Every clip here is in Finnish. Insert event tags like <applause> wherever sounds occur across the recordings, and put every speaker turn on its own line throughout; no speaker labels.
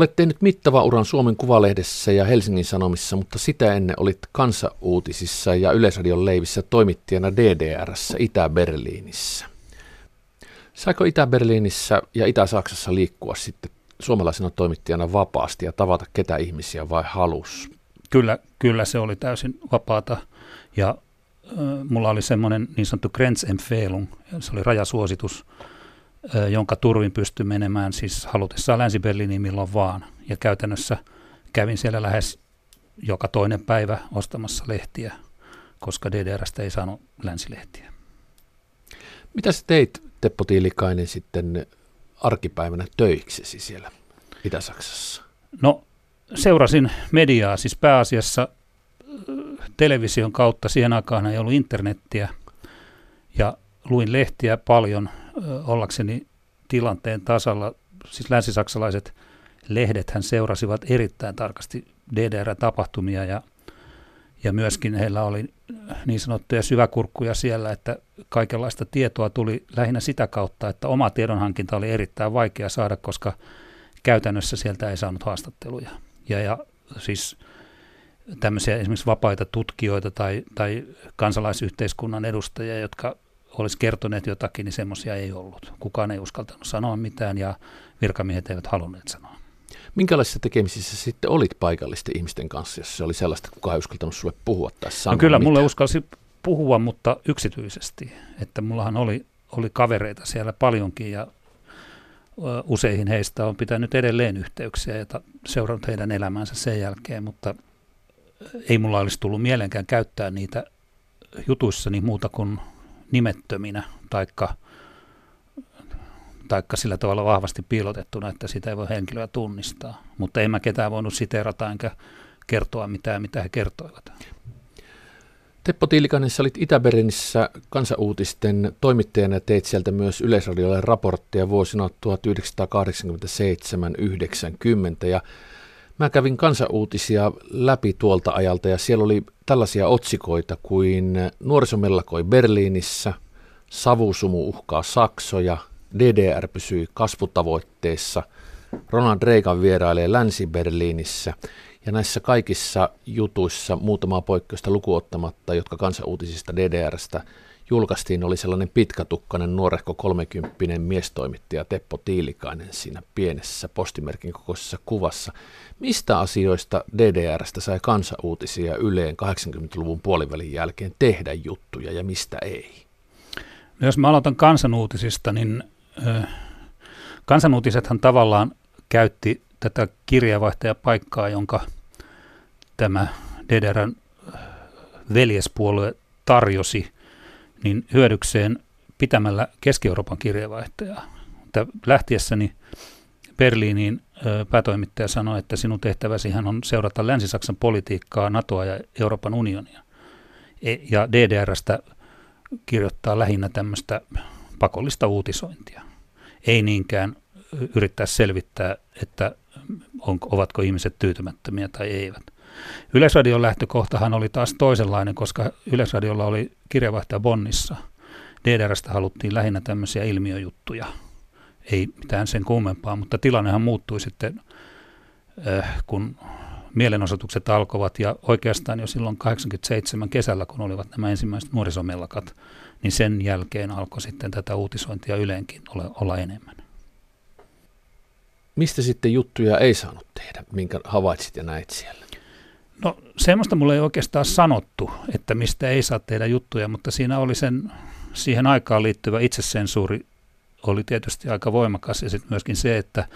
Olet tehnyt mittavan uran Suomen Kuvalehdessä ja Helsingin Sanomissa, mutta sitä ennen olit kansauutisissa ja Yleisradion leivissä toimittajana DDRssä Itä-Berliinissä. Saiko Itä-Berliinissä ja Itä-Saksassa liikkua sitten suomalaisena toimittajana vapaasti ja tavata ketä ihmisiä vai halus?
Kyllä, kyllä se oli täysin vapaata ja äh, mulla oli semmoinen niin sanottu Grenzempfehlung, se oli rajasuositus, jonka turvin pystyi menemään siis halutessaan Länsi-Berliiniin milloin vaan. Ja käytännössä kävin siellä lähes joka toinen päivä ostamassa lehtiä, koska DDRstä ei saanut länsilehtiä.
Mitä sä teit, Teppo Tiilikainen, sitten arkipäivänä töiksesi siellä Itä-Saksassa?
No seurasin mediaa, siis pääasiassa television kautta. Siihen aikaan ei ollut internettiä ja luin lehtiä paljon ollakseni tilanteen tasalla. Siis länsisaksalaiset lehdethän seurasivat erittäin tarkasti DDR-tapahtumia ja, ja myöskin heillä oli niin sanottuja syväkurkkuja siellä, että kaikenlaista tietoa tuli lähinnä sitä kautta, että oma tiedonhankinta oli erittäin vaikea saada, koska käytännössä sieltä ei saanut haastatteluja. Ja, ja siis tämmöisiä esimerkiksi vapaita tutkijoita tai, tai kansalaisyhteiskunnan edustajia, jotka olisi kertoneet jotakin, niin semmoisia ei ollut. Kukaan ei uskaltanut sanoa mitään ja virkamiehet eivät halunneet sanoa.
Minkälaisissa tekemisissä sitten olit paikallisten ihmisten kanssa, jos se oli sellaista, että kukaan ei uskaltanut sulle puhua tai sanoa
no kyllä
mitään?
mulle uskalsi puhua, mutta yksityisesti. Että mullahan oli, oli kavereita siellä paljonkin ja useihin heistä on pitänyt edelleen yhteyksiä ja seurannut heidän elämänsä sen jälkeen, mutta ei mulla olisi tullut mieleenkään käyttää niitä jutuissani muuta kuin nimettöminä taikka, taikka sillä tavalla vahvasti piilotettuna, että sitä ei voi henkilöä tunnistaa. Mutta en mä ketään voinut siteerata enkä kertoa mitään, mitä he kertoivat.
Teppo Tiilikainen, sä olit Itä-Berlinissä kansauutisten toimittajana ja teit sieltä myös Yleisradiolle raportteja vuosina 1987-90 ja Mä kävin kansauutisia läpi tuolta ajalta ja siellä oli tällaisia otsikoita kuin Nuorisomellakoi Berliinissä, Savusumu uhkaa Saksoja, DDR pysyi kasvutavoitteessa, Ronald Reagan vierailee Länsi-Berliinissä ja näissä kaikissa jutuissa muutamaa poikkeusta lukuottamatta, jotka kansauutisista DDRstä julkaistiin, oli sellainen pitkätukkainen nuorehko kolmekymppinen miestoimittaja Teppo Tiilikainen siinä pienessä postimerkin kokoisessa kuvassa. Mistä asioista DDRstä sai kansauutisia Yleen 80-luvun puolivälin jälkeen tehdä juttuja ja mistä ei?
No jos mä aloitan kansanuutisista, niin ö, kansanuutisethan tavallaan käytti tätä kirjeenvaihtajapaikkaa, jonka tämä DDRn veljespuolue tarjosi, niin hyödykseen pitämällä Keski-Euroopan kirjeenvaihtajaa. Lähtiessäni Berliiniin päätoimittaja sanoi, että sinun tehtäväsi on seurata Länsi-Saksan politiikkaa, NATOa ja Euroopan unionia. E, ja DDRstä kirjoittaa lähinnä tämmöistä pakollista uutisointia. Ei niinkään yrittää selvittää, että on, ovatko ihmiset tyytymättömiä tai eivät. Yleisradion lähtökohtahan oli taas toisenlainen, koska Yleisradiolla oli kirjavaihtaja Bonnissa. DDRstä haluttiin lähinnä tämmöisiä ilmiöjuttuja, ei mitään sen kummempaa, mutta tilannehan muuttui sitten, äh, kun mielenosoitukset alkoivat ja oikeastaan jo silloin 87 kesällä, kun olivat nämä ensimmäiset nuorisomellakat, niin sen jälkeen alkoi sitten tätä uutisointia yleenkin olla, olla enemmän.
Mistä sitten juttuja ei saanut tehdä, minkä havaitsit ja näit siellä?
No semmoista mulle ei oikeastaan sanottu, että mistä ei saa tehdä juttuja, mutta siinä oli sen siihen aikaan liittyvä itsesensuuri oli tietysti aika voimakas ja sitten myöskin se, että,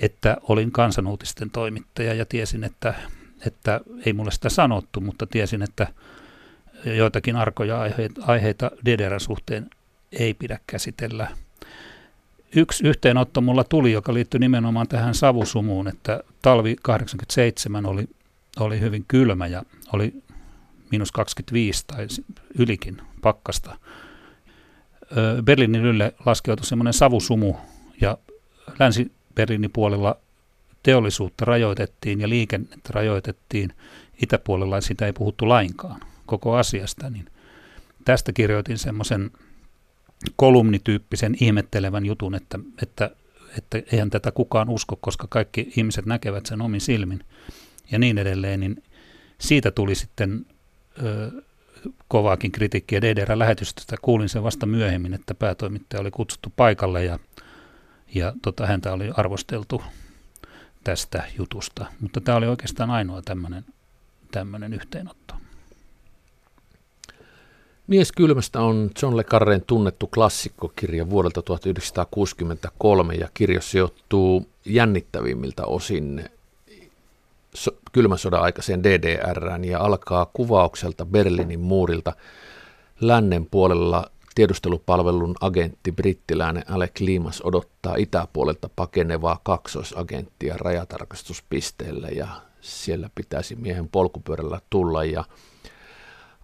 että olin kansanuutisten toimittaja ja tiesin, että, että ei mulle sitä sanottu, mutta tiesin, että joitakin arkoja aiheita, aiheita DDR-suhteen ei pidä käsitellä. Yksi yhteenotto mulla tuli, joka liittyi nimenomaan tähän savusumuun, että talvi 87 oli, oli hyvin kylmä ja oli miinus 25 tai ylikin pakkasta – Berliinin ylle laskeutui semmoinen savusumu ja Länsi-Berliinin puolella teollisuutta rajoitettiin ja liikennettä rajoitettiin. Itäpuolella sitä ei puhuttu lainkaan koko asiasta, niin tästä kirjoitin semmoisen kolumnityyppisen ihmettelevän jutun, että, että että eihän tätä kukaan usko, koska kaikki ihmiset näkevät sen omin silmin ja niin edelleen, niin siitä tuli sitten ö, kovaakin kritiikkiä DDR-lähetystä. Kuulin sen vasta myöhemmin, että päätoimittaja oli kutsuttu paikalle ja, ja tota, häntä oli arvosteltu tästä jutusta. Mutta tämä oli oikeastaan ainoa tämmöinen, tämmöinen yhteenotto.
Mies kylmästä on John Le Carreen tunnettu klassikkokirja vuodelta 1963 ja kirja sijoittuu jännittävimmiltä osin so, kylmän sodan aikaiseen DDRään ja alkaa kuvaukselta Berliinin muurilta lännen puolella tiedustelupalvelun agentti brittiläinen Alec Limas odottaa itäpuolelta pakenevaa kaksoisagenttia rajatarkastuspisteelle ja siellä pitäisi miehen polkupyörällä tulla ja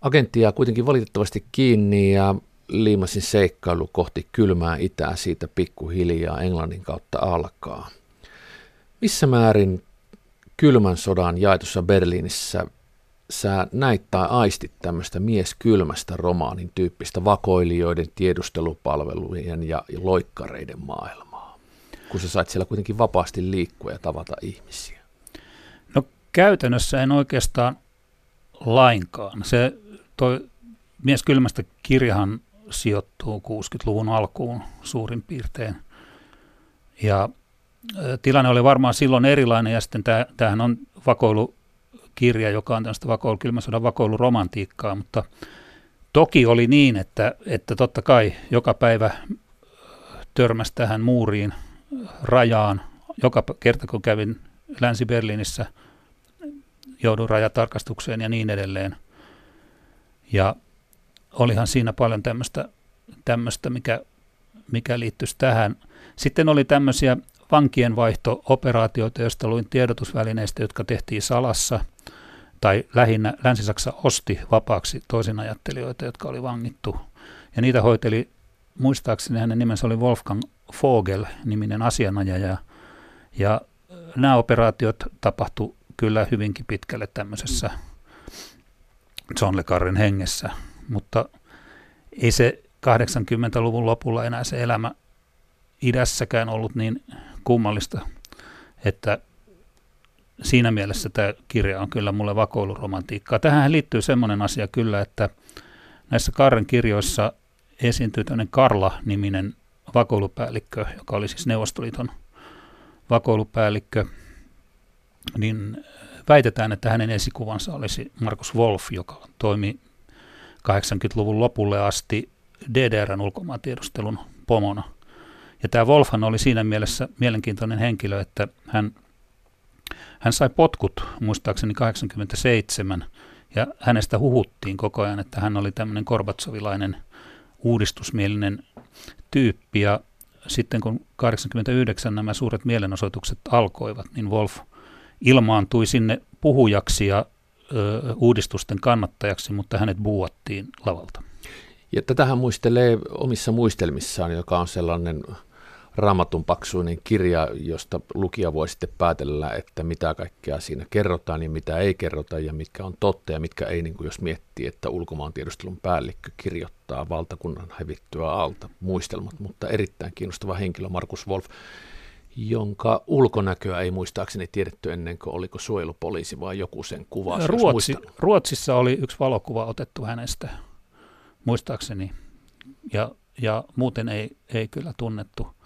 agenttia kuitenkin valitettavasti kiinni ja Liimasin seikkailu kohti kylmää itää siitä pikkuhiljaa Englannin kautta alkaa. Missä määrin kylmän sodan jaetussa Berliinissä sä näit tai aistit tämmöistä mieskylmästä romaanin tyyppistä vakoilijoiden, tiedustelupalvelujen ja loikkareiden maailmaa, kun sä sait siellä kuitenkin vapaasti liikkua ja tavata ihmisiä?
No käytännössä en oikeastaan lainkaan. Se toi Mies kylmästä kirjahan sijoittuu 60-luvun alkuun suurin piirtein. Ja tilanne oli varmaan silloin erilainen ja sitten tämähän on vakoilukirja, joka on tämmöistä vakoilu, kylmän sodan vakoiluromantiikkaa, mutta toki oli niin, että, että totta kai joka päivä törmäsi tähän muuriin, rajaan. Joka kerta kun kävin Länsi-Berliinissä, joudun rajatarkastukseen ja niin edelleen. Ja olihan siinä paljon tämmöistä mikä, mikä liittyisi tähän. Sitten oli tämmöisiä vankienvaihto-operaatioita, joista luin tiedotusvälineistä, jotka tehtiin salassa, tai lähinnä Länsi-Saksa osti vapaaksi toisinajattelijoita, jotka oli vangittu. Ja niitä hoiteli, muistaakseni hänen nimensä oli Wolfgang Vogel-niminen asianajaja. Ja nämä operaatiot tapahtu kyllä hyvinkin pitkälle tämmöisessä John Le Carren hengessä, mutta ei se 80-luvun lopulla enää se elämä idässäkään ollut niin kummallista, että siinä mielessä tämä kirja on kyllä mulle vakoiluromantiikkaa. Tähän liittyy semmoinen asia kyllä, että näissä Karren kirjoissa esiintyy tämmöinen Karla-niminen vakoilupäällikkö, joka oli siis Neuvostoliiton vakoilupäällikkö, niin väitetään, että hänen esikuvansa olisi Markus Wolf, joka toimi 80-luvun lopulle asti DDRn ulkomaantiedustelun pomona. Ja tämä Wolfhan oli siinä mielessä mielenkiintoinen henkilö, että hän, hän sai potkut muistaakseni 87 ja hänestä huhuttiin koko ajan, että hän oli tämmöinen korbatsovilainen uudistusmielinen tyyppi ja sitten kun 89 nämä suuret mielenosoitukset alkoivat, niin Wolf ilmaantui sinne puhujaksi ja ö, uudistusten kannattajaksi, mutta hänet buuattiin lavalta.
Ja tätähän muistelee omissa muistelmissaan, joka on sellainen raamatun paksuinen kirja, josta lukija voi sitten päätellä, että mitä kaikkea siinä kerrotaan ja mitä ei kerrota ja mitkä on totta ja mitkä ei, niin kuin jos miettii, että ulkomaantiedustelun päällikkö kirjoittaa valtakunnan hävittyä alta muistelmat, mutta erittäin kiinnostava henkilö Markus Wolf, jonka ulkonäköä ei muistaakseni tiedetty ennen kuin oliko suojelupoliisi vai joku sen kuva.
Ruotsi, Ruotsissa oli yksi valokuva otettu hänestä, muistaakseni, ja, ja muuten ei, ei kyllä tunnettu.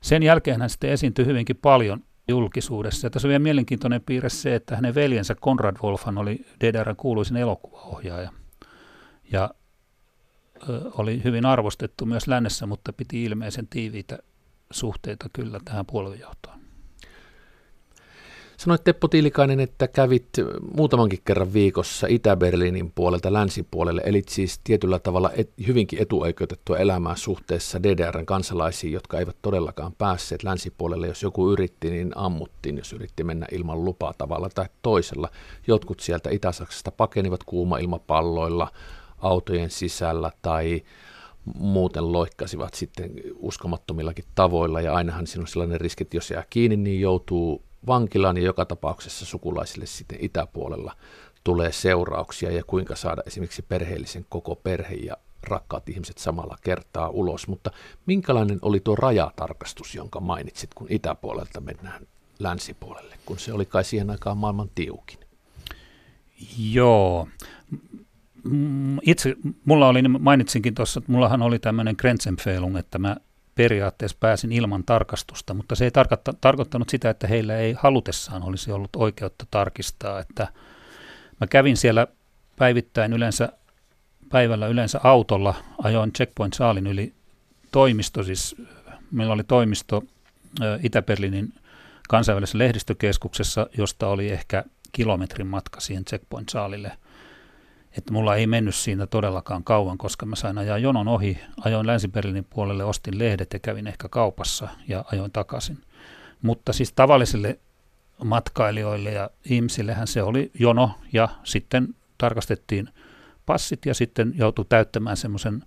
Sen jälkeen hän sitten esiintyi hyvinkin paljon julkisuudessa. Ja tässä on vielä mielenkiintoinen piirre se, että hänen veljensä Konrad Wolfan oli DDRn kuuluisin elokuvaohjaaja. Ja ö, oli hyvin arvostettu myös lännessä, mutta piti ilmeisen tiiviitä suhteita kyllä tähän puoluejohtoon.
Sanoit Teppo Tiilikainen, että kävit muutamankin kerran viikossa Itä-Berliinin puolelta länsipuolelle, eli siis tietyllä tavalla et, hyvinkin etuoikeutettua elämää suhteessa DDRn kansalaisiin, jotka eivät todellakaan päässeet länsipuolelle. Jos joku yritti, niin ammuttiin, jos yritti mennä ilman lupaa tavalla tai toisella. Jotkut sieltä Itä-Saksasta pakenivat kuuma-ilmapalloilla autojen sisällä tai muuten loikkasivat sitten uskomattomillakin tavoilla ja ainahan siinä on sellainen riski, että jos jää kiinni, niin joutuu vankilaan ja joka tapauksessa sukulaisille sitten itäpuolella tulee seurauksia ja kuinka saada esimerkiksi perheellisen koko perhe ja rakkaat ihmiset samalla kertaa ulos, mutta minkälainen oli tuo rajatarkastus, jonka mainitsit, kun itäpuolelta mennään länsipuolelle, kun se oli kai siihen aikaan maailman tiukin?
Joo. Itse, mulla oli, mainitsinkin tuossa, että mullahan oli tämmöinen Grenzenfehlung, että mä periaatteessa pääsin ilman tarkastusta, mutta se ei tarkoitta, tarkoittanut sitä, että heillä ei halutessaan olisi ollut oikeutta tarkistaa, että mä kävin siellä päivittäin yleensä päivällä yleensä autolla, ajoin Checkpoint Saalin yli toimisto, siis meillä oli toimisto Itä-Berliinin kansainvälisessä lehdistökeskuksessa, josta oli ehkä kilometrin matka siihen Checkpoint Saalille. Että mulla ei mennyt siinä todellakaan kauan, koska mä sain ajaa jonon ohi, ajoin Länsi-Berliinin puolelle, ostin lehdet ja kävin ehkä kaupassa ja ajoin takaisin. Mutta siis tavallisille matkailijoille ja ihmisillehän se oli jono ja sitten tarkastettiin passit ja sitten joutui täyttämään semmoisen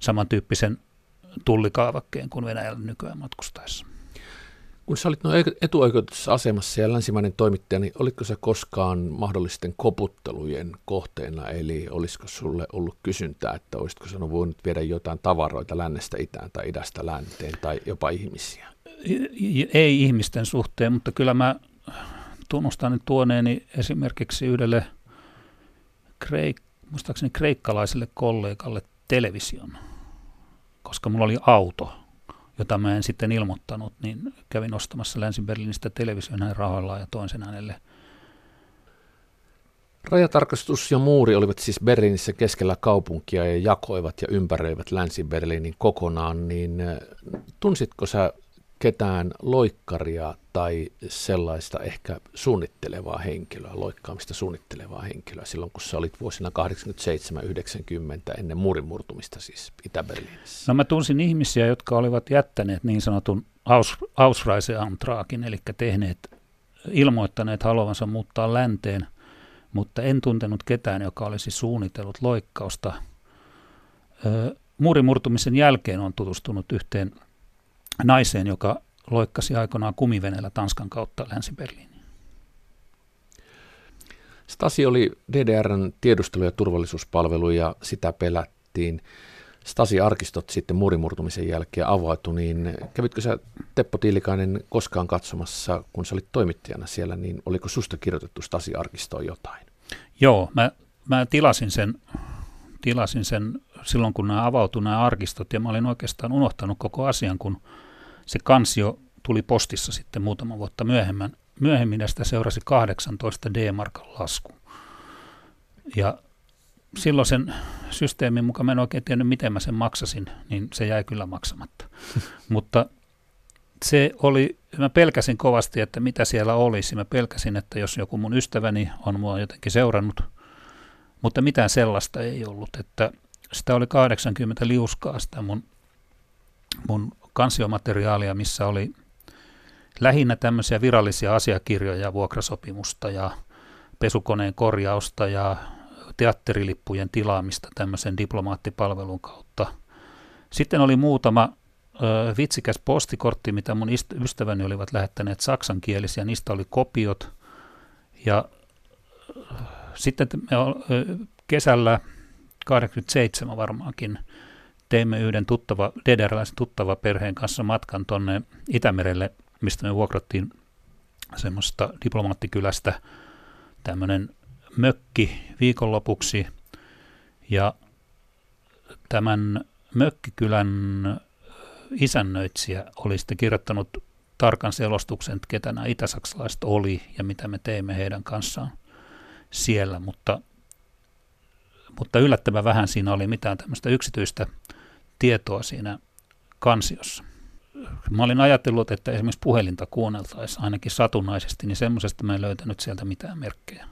samantyyppisen tullikaavakkeen kuin Venäjällä nykyään matkustaessa.
Kun sä olit no etuoikeutussa asemassa ja länsimainen toimittaja, niin olitko se koskaan mahdollisten koputtelujen kohteena, eli olisiko sulle ollut kysyntää, että olisitko sinä voinut viedä jotain tavaroita lännestä itään tai idästä länteen tai jopa ihmisiä?
Ei ihmisten suhteen, mutta kyllä mä tunnustan tuoneeni esimerkiksi yhdelle kreik- muistaakseni kreikkalaiselle kollegalle television, koska mulla oli auto, jota mä en sitten ilmoittanut, niin kävin ostamassa Länsi-Berliinistä television hänen rahoillaan ja toin sen hänelle.
Rajatarkastus ja muuri olivat siis Berliinissä keskellä kaupunkia ja jakoivat ja ympäröivät Länsi-Berliinin kokonaan, niin äh, tunsitko sä ketään loikkaria tai sellaista ehkä suunnittelevaa henkilöä, loikkaamista suunnittelevaa henkilöä silloin, kun sä olit vuosina 87-90 ennen muurin murtumista siis Itä-Berliinissä?
No mä tunsin ihmisiä, jotka olivat jättäneet niin sanotun Aus, Ausreiseantraakin, eli tehneet, ilmoittaneet haluavansa muuttaa länteen, mutta en tuntenut ketään, joka olisi suunnitellut loikkausta. muurin murtumisen jälkeen on tutustunut yhteen naiseen, joka loikkasi aikoinaan kumivenellä Tanskan kautta Länsi-Berliiniin.
Stasi oli DDRn tiedustelu- ja turvallisuuspalvelu ja sitä pelättiin. Stasi-arkistot sitten muurimurtumisen jälkeen avautu, niin kävitkö sä Teppo Tiilikainen koskaan katsomassa, kun sä olit toimittajana siellä, niin oliko susta kirjoitettu Stasi-arkistoon jotain?
Joo, mä, mä tilasin, sen, tilasin sen silloin, kun nämä avautui nämä arkistot, ja mä olin oikeastaan unohtanut koko asian, kun se kansio tuli postissa sitten muutama vuotta myöhemmin. Myöhemmin sitä seurasi 18 D-markan lasku. Ja silloin sen systeemin mukaan mä en oikein tiennyt, miten mä sen maksasin, niin se jäi kyllä maksamatta. <laughs> Mutta se oli, mä pelkäsin kovasti, että mitä siellä olisi. Mä pelkäsin, että jos joku mun ystäväni on mua jotenkin seurannut, mutta mitään sellaista ei ollut. Että sitä oli 80 liuskaa sitä mun, mun kansiomateriaalia, missä oli lähinnä tämmöisiä virallisia asiakirjoja, vuokrasopimusta ja pesukoneen korjausta ja teatterilippujen tilaamista tämmöisen diplomaattipalvelun kautta. Sitten oli muutama ö, vitsikäs postikortti, mitä mun ystäväni olivat lähettäneet saksankielisiä, niistä oli kopiot. Ja sitten me, kesällä 87 varmaankin teimme yhden tuttava, DDR-läisen tuttava perheen kanssa matkan tuonne Itämerelle, mistä me vuokrattiin semmoista diplomaattikylästä tämmöinen mökki viikonlopuksi. Ja tämän mökkikylän isännöitsijä oli sitten kirjoittanut tarkan selostuksen, että ketä nämä itäsaksalaiset oli ja mitä me teimme heidän kanssaan siellä, mutta, mutta yllättävän vähän siinä oli mitään tämmöistä yksityistä tietoa siinä kansiossa. Mä olin ajatellut, että esimerkiksi puhelinta kuunneltaisiin ainakin satunnaisesti, niin semmoisesta mä en löytänyt sieltä mitään merkkejä.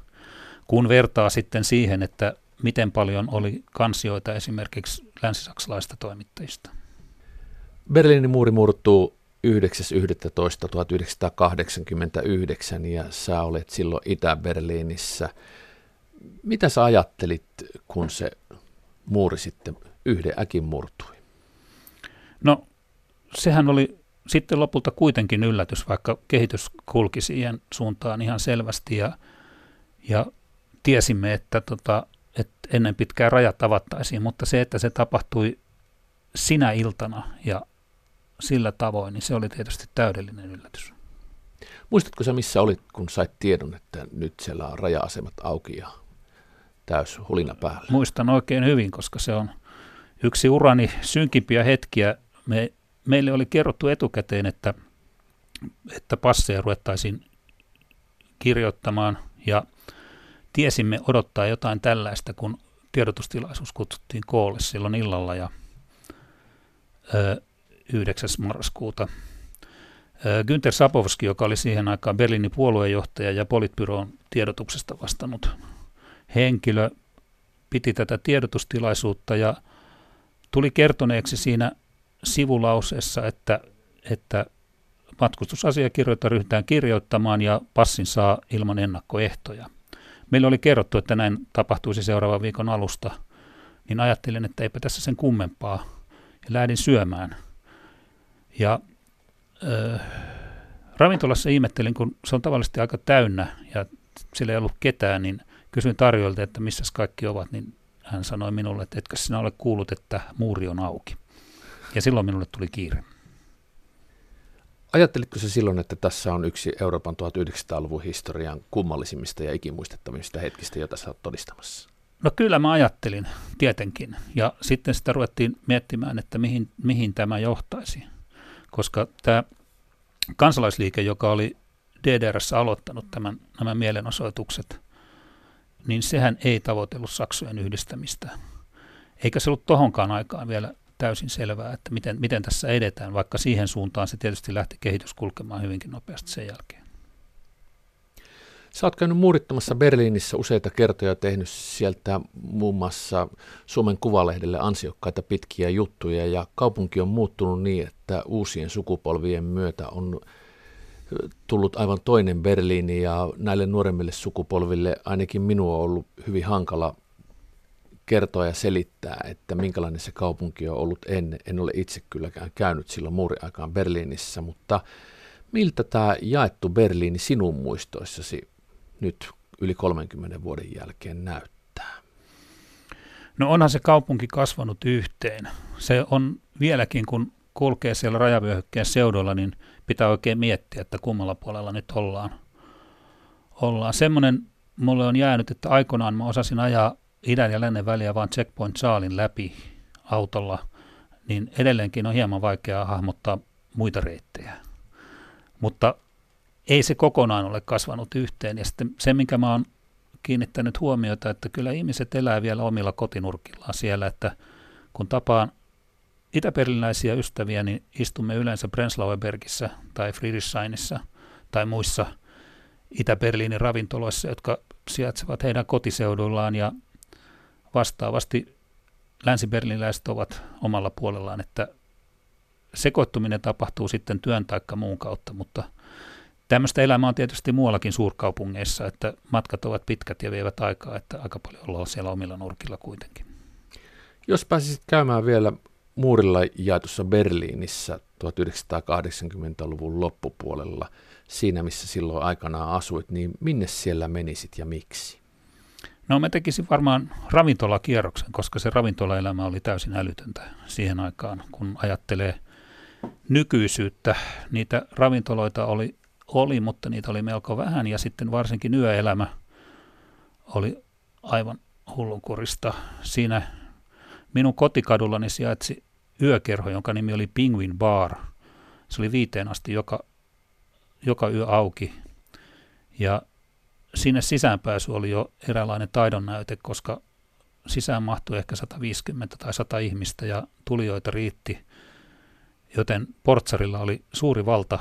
Kun vertaa sitten siihen, että miten paljon oli kansioita esimerkiksi länsisaksalaista toimittajista.
Berliinin muuri murtuu 9.11.1989 ja sä olet silloin Itä-Berliinissä. Mitä sä ajattelit, kun se muuri sitten yhden äkin murtui?
No sehän oli sitten lopulta kuitenkin yllätys, vaikka kehitys kulki siihen suuntaan ihan selvästi ja, ja tiesimme, että tota, että ennen pitkää rajat avattaisiin, mutta se, että se tapahtui sinä iltana ja sillä tavoin, niin se oli tietysti täydellinen yllätys.
Muistatko sä, missä olit, kun sait tiedon, että nyt siellä on raja-asemat auki ja täys hulina päällä?
Muistan oikein hyvin, koska se on yksi urani synkimpiä hetkiä. Me, meille oli kerrottu etukäteen, että, että passeja ruvettaisiin kirjoittamaan ja tiesimme odottaa jotain tällaista, kun tiedotustilaisuus kutsuttiin koolle silloin illalla ja ö, 9. marraskuuta. Günther Sapovski, joka oli siihen aikaan Berliinin puoluejohtaja ja politbyroon tiedotuksesta vastannut henkilö, piti tätä tiedotustilaisuutta ja tuli kertoneeksi siinä sivulauseessa, että, että matkustusasiakirjoita ryhdytään kirjoittamaan ja passin saa ilman ennakkoehtoja. Meillä oli kerrottu, että näin tapahtuisi seuraavan viikon alusta, niin ajattelin, että eipä tässä sen kummempaa. Ja lähdin syömään. Ja äh, ravintolassa ihmettelin, kun se on tavallisesti aika täynnä ja sillä ei ollut ketään, niin kysyin tarjoilta, että missä kaikki ovat, niin hän sanoi minulle, että etkö sinä ole kuullut, että muuri on auki. Ja silloin minulle tuli kiire.
Ajattelitko se silloin, että tässä on yksi Euroopan 1900-luvun historian kummallisimmista ja ikimuistettavimmista hetkistä, jota sä oot todistamassa?
No kyllä mä ajattelin, tietenkin. Ja sitten sitä ruvettiin miettimään, että mihin, mihin tämä johtaisi. Koska tämä kansalaisliike, joka oli DDRssä aloittanut tämän, nämä mielenosoitukset, niin sehän ei tavoitellut Saksojen yhdistämistä. Eikä se ollut tohonkaan aikaan vielä täysin selvää, että miten, miten tässä edetään, vaikka siihen suuntaan se tietysti lähti kehitys kulkemaan hyvinkin nopeasti sen jälkeen.
Sä oot käynyt muurittamassa Berliinissä useita kertoja, tehnyt sieltä muun muassa Suomen Kuvalehdelle ansiokkaita pitkiä juttuja, ja kaupunki on muuttunut niin, että uusien sukupolvien myötä on tullut aivan toinen Berliini, ja näille nuoremmille sukupolville ainakin minua on ollut hyvin hankala kertoa ja selittää, että minkälainen se kaupunki on ollut ennen. En ole itse kylläkään käynyt silloin muuriaikaan Berliinissä, mutta miltä tämä jaettu Berliini sinun muistoissasi nyt yli 30 vuoden jälkeen näyttää?
No onhan se kaupunki kasvanut yhteen. Se on vieläkin, kun kulkee siellä rajavyöhykkeen seudulla, niin pitää oikein miettiä, että kummalla puolella nyt ollaan. ollaan. Semmoinen mulle on jäänyt, että aikoinaan mä osasin ajaa idän ja lännen väliä vaan Checkpoint Saalin läpi autolla, niin edelleenkin on hieman vaikeaa hahmottaa muita reittejä. Mutta ei se kokonaan ole kasvanut yhteen. Ja sitten se, minkä mä oon kiinnittänyt huomiota, että kyllä ihmiset elää vielä omilla kotinurkillaan siellä, että kun tapaan itäperililäisiä ystäviä, niin istumme yleensä Prenzlauerbergissä tai Friedrichshainissa tai muissa Itä-Berliinin ravintoloissa, jotka sijaitsevat heidän kotiseuduillaan ja vastaavasti länsiberliläiset ovat omalla puolellaan, että sekoittuminen tapahtuu sitten työn tai muun kautta, mutta tämmöistä elämää on tietysti muuallakin suurkaupungeissa, että matkat ovat pitkät ja vievät aikaa, että aika paljon ollaan siellä omilla nurkilla kuitenkin.
Jos pääsisit käymään vielä muurilla jaetussa Berliinissä 1980-luvun loppupuolella, siinä missä silloin aikanaan asuit, niin minne siellä menisit ja miksi?
No mä tekisin varmaan ravintolakierroksen, koska se ravintolaelämä oli täysin älytöntä siihen aikaan, kun ajattelee nykyisyyttä. Niitä ravintoloita oli, oli, mutta niitä oli melko vähän ja sitten varsinkin yöelämä oli aivan hullunkurista. Siinä minun kotikadullani sijaitsi yökerho, jonka nimi oli Penguin Bar. Se oli viiteen asti joka, joka yö auki. Ja sinne sisäänpääsy oli jo eräänlainen taidon näyte, koska sisään mahtui ehkä 150 tai 100 ihmistä ja tulijoita riitti, joten portsarilla oli suuri valta,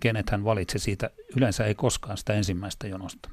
kenet hän valitsi siitä. Yleensä ei koskaan sitä ensimmäistä jonosta.